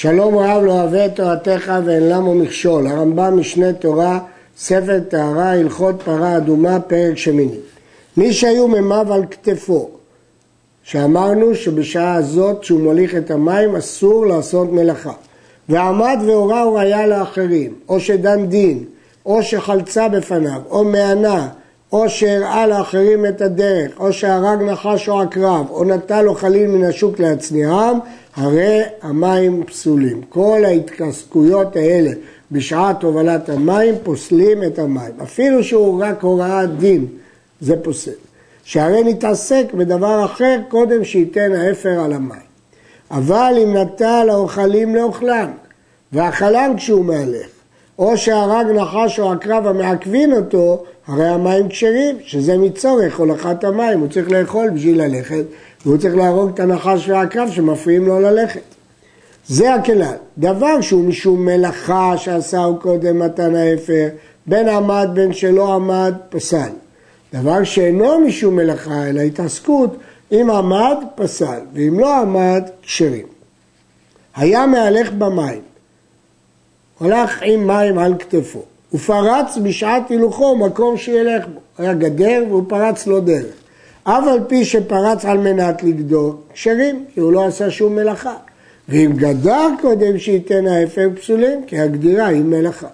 שלום רב לא אוהב את תורתך ואין למו מכשול. הרמב"ם משנה תורה, ספר טהרה, הלכות פרה אדומה, פרק שמיני. מי שהיו מימיו על כתפו, שאמרנו שבשעה הזאת שהוא מוליך את המים אסור לעשות מלאכה. ועמד והורה וראיה לאחרים, או שדן דין, או שחלצה בפניו, או מענה, או שהראה לאחרים את הדרך, או שהרג נחש או עקרב, או נטל לו חליל מן השוק להצניעם, הרי המים פסולים. כל ההתעסקויות האלה בשעת הובלת המים פוסלים את המים. אפילו שהוא רק הוראת דין, זה פוסל. שהרי נתעסק בדבר אחר קודם שייתן האפר על המים. אבל אם נטל האוכלים לאוכלם, ואכלם כשהוא מהלך, או שהרג נחש או עקרב המעכבין אותו, הרי המים כשרים, שזה מצורך הולכת המים, הוא צריך לאכול בשביל ללכת, והוא צריך להרוג את הנחש והעקרב שמפריעים לו ללכת. זה הכלל. דבר שהוא משום מלאכה שעשהו קודם מתן האפר, בין עמד בין שלא עמד, פסל. דבר שאינו משום מלאכה, אלא התעסקות, אם עמד, פסל, ואם לא עמד, כשרים. היה מהלך במים, הלך עם מים על כתפו, ופרץ בשעת הילוכו מקום שילך בו. היה גדר והוא פרץ לו דרך. אף על פי שפרץ על מנת לגדור, כשרים, כי הוא לא עשה שום מלאכה. ואם גדר קודם שייתן ההפר פסולים, כי הגדירה היא מלאכה.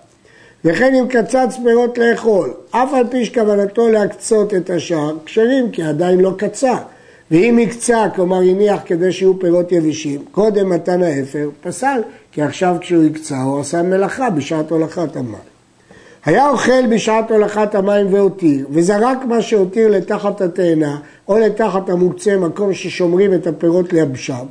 וכן אם קצץ פירות לאכול, אף על פי שכוונתו להקצות את השער, כשרים, כי עדיין לא קצה. ואם הקצה, כלומר הניח כדי שיהיו פירות יבשים, קודם מתן האפר, פסל, כי עכשיו כשהוא הקצה הוא עשה מלאכה בשעת הולכת המים. היה אוכל בשעת הולכת המים והותיר, וזרק מה שהותיר לתחת התאנה או לתחת המוקצה, מקום ששומרים את הפירות ליבשם.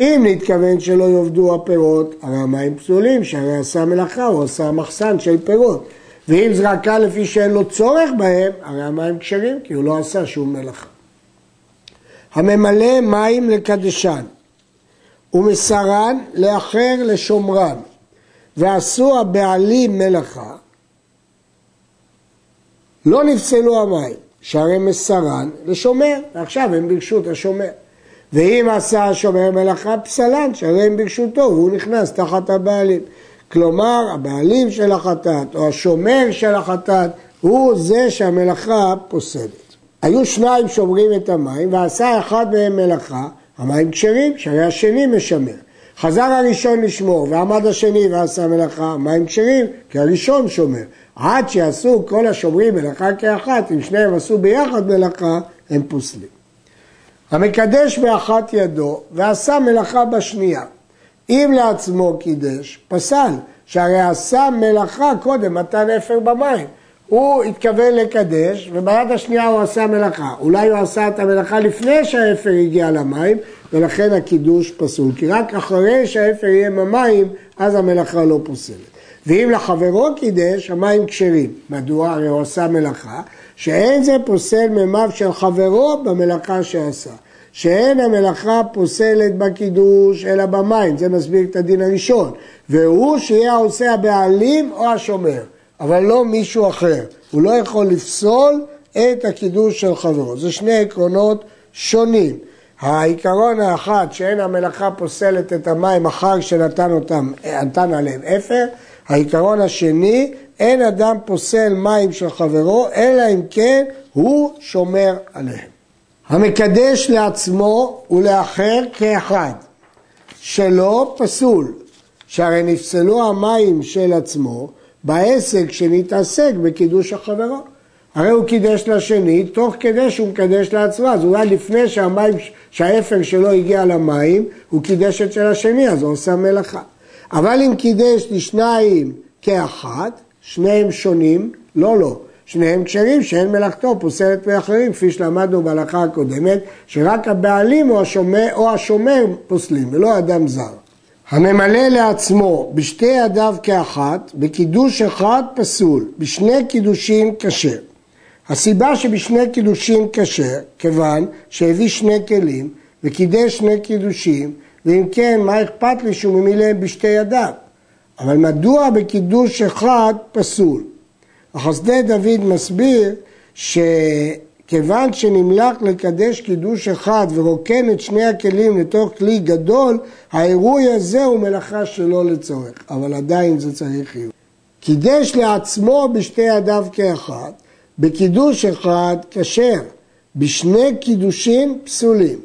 אם נתכוון שלא יאבדו הפירות, הרי המים פסולים, שהרי עשה מלאכה, הוא עשה מחסן של פירות. ואם זרקה לפי שאין לו צורך בהם, הרי המים כשרים, כי הוא לא עשה שום מלאכה. הממלא מים לקדשן ומסרן לאחר לשומרן ועשו הבעלים מלאכה לא נפסלו המים, שהרי מסרן לשומר, ועכשיו הם ברשות השומר. ואם עשה השומר מלאכה פסלן, שהרי הם ברשותו, והוא נכנס תחת הבעלים. כלומר, הבעלים של החטאת, או השומר של החטאת, הוא זה שהמלאכה פוסלת. היו שניים שומרים את המים, ועשה אחד מהם מלאכה, המים כשרים, שהרי השני משמר. חזר הראשון לשמור, ועמד השני ועשה מלאכה, המים כשרים, כי הראשון שומר. עד שיעשו כל השומרים מלאכה כאחת, אם שניהם עשו ביחד מלאכה, הם פוסלים. המקדש באחת ידו ועשה מלאכה בשנייה. אם לעצמו קידש, פסל, שהרי עשה מלאכה קודם מתן אפר במים. הוא התכוון לקדש, וביד השנייה הוא עשה מלאכה. אולי הוא עשה את המלאכה לפני שהאפר הגיע למים, ולכן הקידוש פסול. כי רק אחרי שהאפר יהיה במים, אז המלאכה לא פוסלת. ואם לחברו קידש, המים כשרים. מדוע? הרי הוא עשה מלאכה, שאין זה פוסל מימיו של חברו במלאכה שעשה. שאין המלאכה פוסלת בקידוש אלא במים, זה מסביר את הדין הראשון. והוא שיהיה העושה הבעלים או השומר. אבל לא מישהו אחר. הוא לא יכול לפסול את הקידוש של חברו. זה שני עקרונות שונים. העיקרון האחד שאין המלאכה פוסלת את המים אחר שנתן אותם, נתן עליהם אפר. העיקרון השני, אין אדם פוסל מים של חברו, אלא אם כן הוא שומר עליהם. המקדש לעצמו ולאחר כאחד, שלא פסול, שהרי נפסלו המים של עצמו בעסק שנתעסק בקידוש החברו. הרי הוא קידש לשני, תוך כדי שהוא מקדש לעצמו, אז אולי לפני שהמים, שהאפר שלו הגיע למים, הוא קידש את של השני, אז הוא עושה מלאכה. אבל אם קידש לשניים כאחת, שניהם שונים, לא, לא. שניהם כשרים שאין מלאכתו פוסלת מאחרים, כפי שלמדנו בהלכה הקודמת, שרק הבעלים או השומר, או השומר פוסלים, ולא אדם זר. הממלא לעצמו בשתי ידיו כאחת, בקידוש אחד פסול, בשני קידושים כשר. הסיבה שבשני קידושים כשר, כיוון שהביא שני כלים וקידש שני קידושים, ואם כן, מה אכפת לי שהוא ממילא בשתי ידיו? אבל מדוע בקידוש אחד פסול? החסדי דוד מסביר כיוון שנמלך לקדש קידוש אחד ורוקן את שני הכלים לתוך כלי גדול, העירוי הזה הוא מלאכה שלא לצורך, אבל עדיין זה צריך חיוב. קידש לעצמו בשתי ידיו כאחד, בקידוש אחד כשר, בשני קידושין פסולים.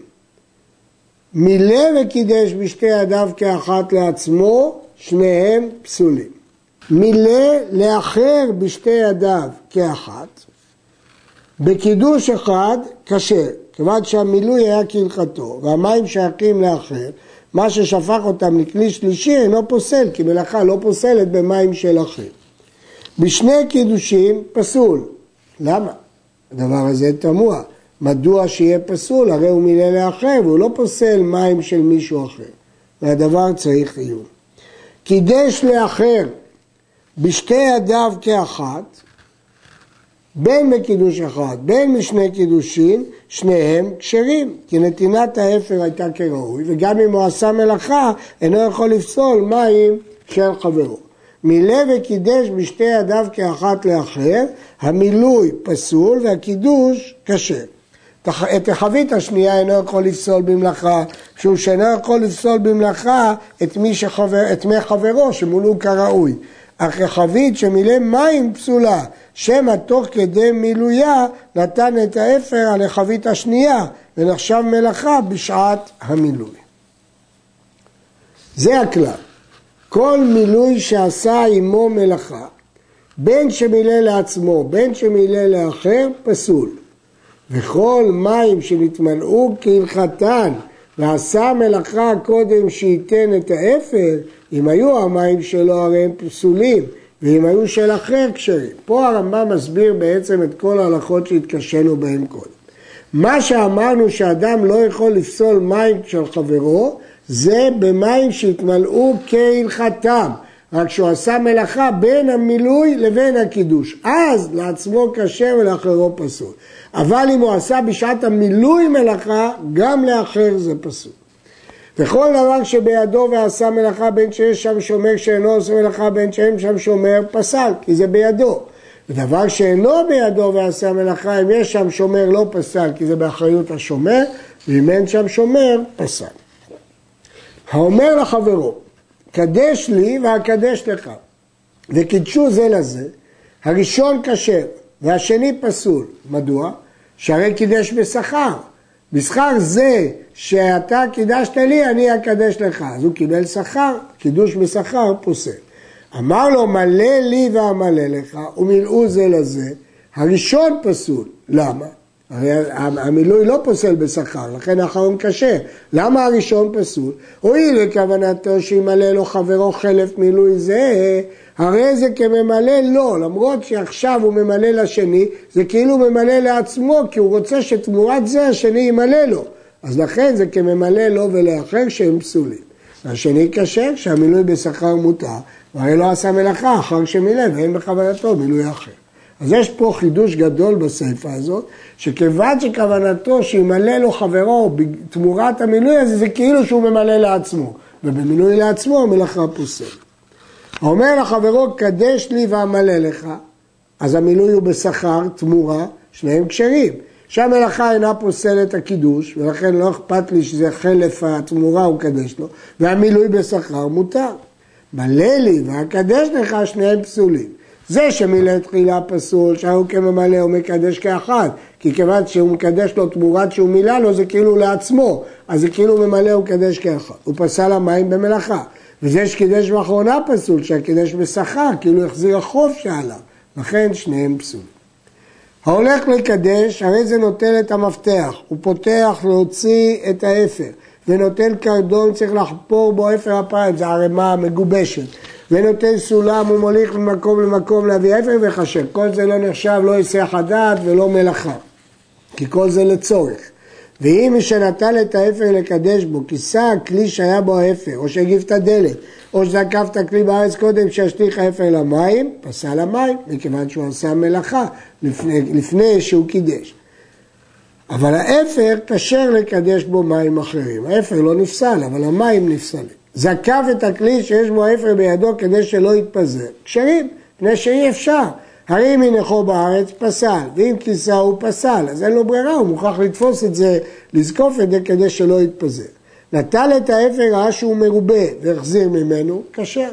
מילא וקידש בשתי ידיו כאחת לעצמו, שניהם פסולים. מילא לאחר בשתי ידיו כאחת, בקידוש אחד כשר, כיוון שהמילוי היה כהלכתו והמים שייכים לאחר, מה ששפך אותם לכלי שלישי אינו פוסל, כי מלאכה לא פוסלת במים של אחר. בשני קידושים פסול. למה? הדבר הזה תמוה. מדוע שיהיה פסול? הרי הוא מילא לאחר והוא לא פוסל מים של מישהו אחר. והדבר צריך עיון. קידש לאחר בשתי ידיו כאחת, בין מקידוש אחד, בין משני קידושין, שניהם כשרים, כי נתינת האפר הייתה כראוי, וגם אם הוא עשה מלאכה, אינו יכול לפסול מים של חברו. מילא וקידש בשתי ידיו כאחת לאחר, המילוי פסול והקידוש כשר. את החבית השנייה אינו יכול לפסול במלאכה, שהוא שאינו יכול לפסול במלאכה את מי, שחבר, את מי חברו שמולאו כראוי. אך החבית שמילא מים פסולה, שמא תוך כדי מילויה נתן את האפר על החבית השנייה ונחשב מלאכה בשעת המילוי. זה הכלל. כל מילוי שעשה עמו מלאכה, בין שמילא לעצמו, בין שמילא לאחר, פסול. וכל מים שנתמלאו כהלכתן ועשה מלאכה קודם שייתן את האפר, אם היו המים שלו הרי הם פסולים, ואם היו של אחר כשרים. פה הרמב"ם מסביר בעצם את כל ההלכות שהתקשינו בהן קודם. מה שאמרנו שאדם לא יכול לפסול מים של חברו, זה במים שהתמלאו כהלכתם. רק שהוא עשה מלאכה בין המילוי לבין הקידוש. אז לעצמו כשר ולאחרו פסול. אבל אם הוא עשה בשעת המילוי מלאכה, גם לאחר זה פסול. וכל דבר שבידו ועשה מלאכה בין שיש שם שומר שאינו עושה מלאכה בין שאין שם שומר פסל, כי זה בידו. ודבר שאינו בידו ועשה מלאכה, אם יש שם שומר לא פסל, כי זה באחריות השומר, ואם אין שם שומר, פסל. האומר לחברו, קדש לי ואקדש לך, וקידשו זה לזה, הראשון כשר והשני פסול. מדוע? שהרי קידש בשכר. בשכר זה שאתה קידשת לי, אני אקדש לך. אז הוא קיבל שכר, קידוש בשכר פוסל. אמר לו, מלא לי ואמלא לך, ומילאו זה לזה. הראשון פסול. למה? הרי המילוי לא פוסל בשכר, לכן האחרון קשה. למה הראשון פסול? הואיל לכוונתו שימלא לו חברו חלף מילוי זה, הרי זה כממלא לו, למרות שעכשיו הוא ממלא לשני, זה כאילו ממלא לעצמו, כי הוא רוצה שתמורת זה השני ימלא לו. אז לכן זה כממלא לו ולאחר שהם פסולים. והשני כשר שהמילוי בשכר מותר, והרי לא עשה מלאכה אחר שמילא ואין בכוונתו מילוי אחר. אז יש פה חידוש גדול בסעיפה הזאת, שכיוון שכוונתו שימלא לו חברו בתמורת המילוי הזה, זה כאילו שהוא ממלא לעצמו, ובמילוי לעצמו המלאכה פוסל. אומר לחברו, קדש לי ואמלא לך, אז המילוי הוא בשכר, תמורה, שניהם כשרים. שהמלאכה אינה פוסלת הקידוש, ולכן לא אכפת לי שזה חלף התמורה, הוא קדש לו, והמילוי בשכר מותר. מלא לי ואקדש לך, שניהם פסולים. זה שמילא תחילה פסול, שההוא כממלא הוא מקדש כאחד, כי כיוון שהוא מקדש לו תמורת שהוא מילא לו, זה כאילו לעצמו, אז זה כאילו ממלא הוא מקדש כאחד. הוא פסל המים במלאכה. וזה שקידש באחרונה פסול, שהקידש בשכר, כאילו החזיר החוב שעליו. לכן שניהם פסולים. ההולך לקדש, הרי זה נוטל את המפתח, הוא פותח להוציא את האפר, ונוטל קרדון, צריך לחפור בו אפר הפעם, זה ערימה מגובשת. ונותן סולם ומוליך ממקום למקום להביא אפר וחשב. כל זה לא נחשב לא היסח הדעת ולא מלאכה, כי כל זה לצורך. ואם מי שנטל את האפר לקדש בו, כיסה הכלי שהיה בו האפר, או שהגיב את הדלת, או שזקף את הכלי בארץ קודם שישליך האפר למים, פסל המים, מכיוון שהוא עשה מלאכה לפני, לפני שהוא קידש. אבל האפר כשר לקדש בו מים אחרים. האפר לא נפסל, אבל המים נפסלים. זקף את הכלי שיש בו האפר בידו כדי שלא יתפזר. כשרים, מפני שאי אפשר. הרי אם הנחו בארץ, פסל, ואם כיסה הוא פסל, אז אין לו ברירה, הוא מוכרח לתפוס את זה, לזקוף את זה כדי שלא יתפזר. נטל את האפר, ראה שהוא מרובה והחזיר ממנו, כשר,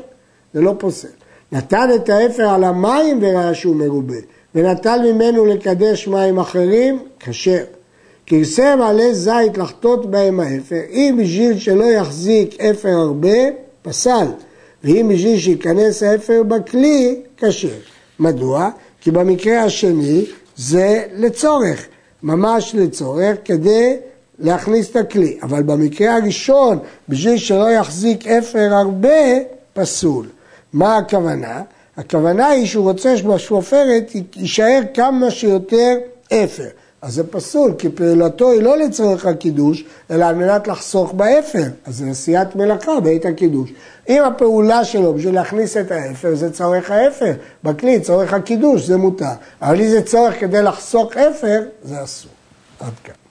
זה לא פוסל. נתן את האפר על המים וראה שהוא מרובה, ונטל ממנו לקדש מים אחרים, כשר. כרסם עלי זית לחטות בהם האפר, אם בשביל שלא יחזיק אפר הרבה, פסל, ואם בשביל שייכנס האפר בכלי, כשר. מדוע? כי במקרה השני זה לצורך, ממש לצורך, כדי להכניס את הכלי. אבל במקרה הראשון, בשביל שלא יחזיק אפר הרבה, פסול. מה הכוונה? הכוונה היא שהוא רוצה שבשפופרת יישאר כמה שיותר אפר. אז זה פסול, כי פעולתו היא לא לצורך הקידוש, אלא על מנת לחסוך באפר. אז זה נשיאת מלאכה בעת הקידוש. אם הפעולה שלו בשביל להכניס את האפר, זה צורך האפר. בכלי, צורך הקידוש, זה מותר. אבל אם זה צורך כדי לחסוך אפר, זה אסור. עד כאן.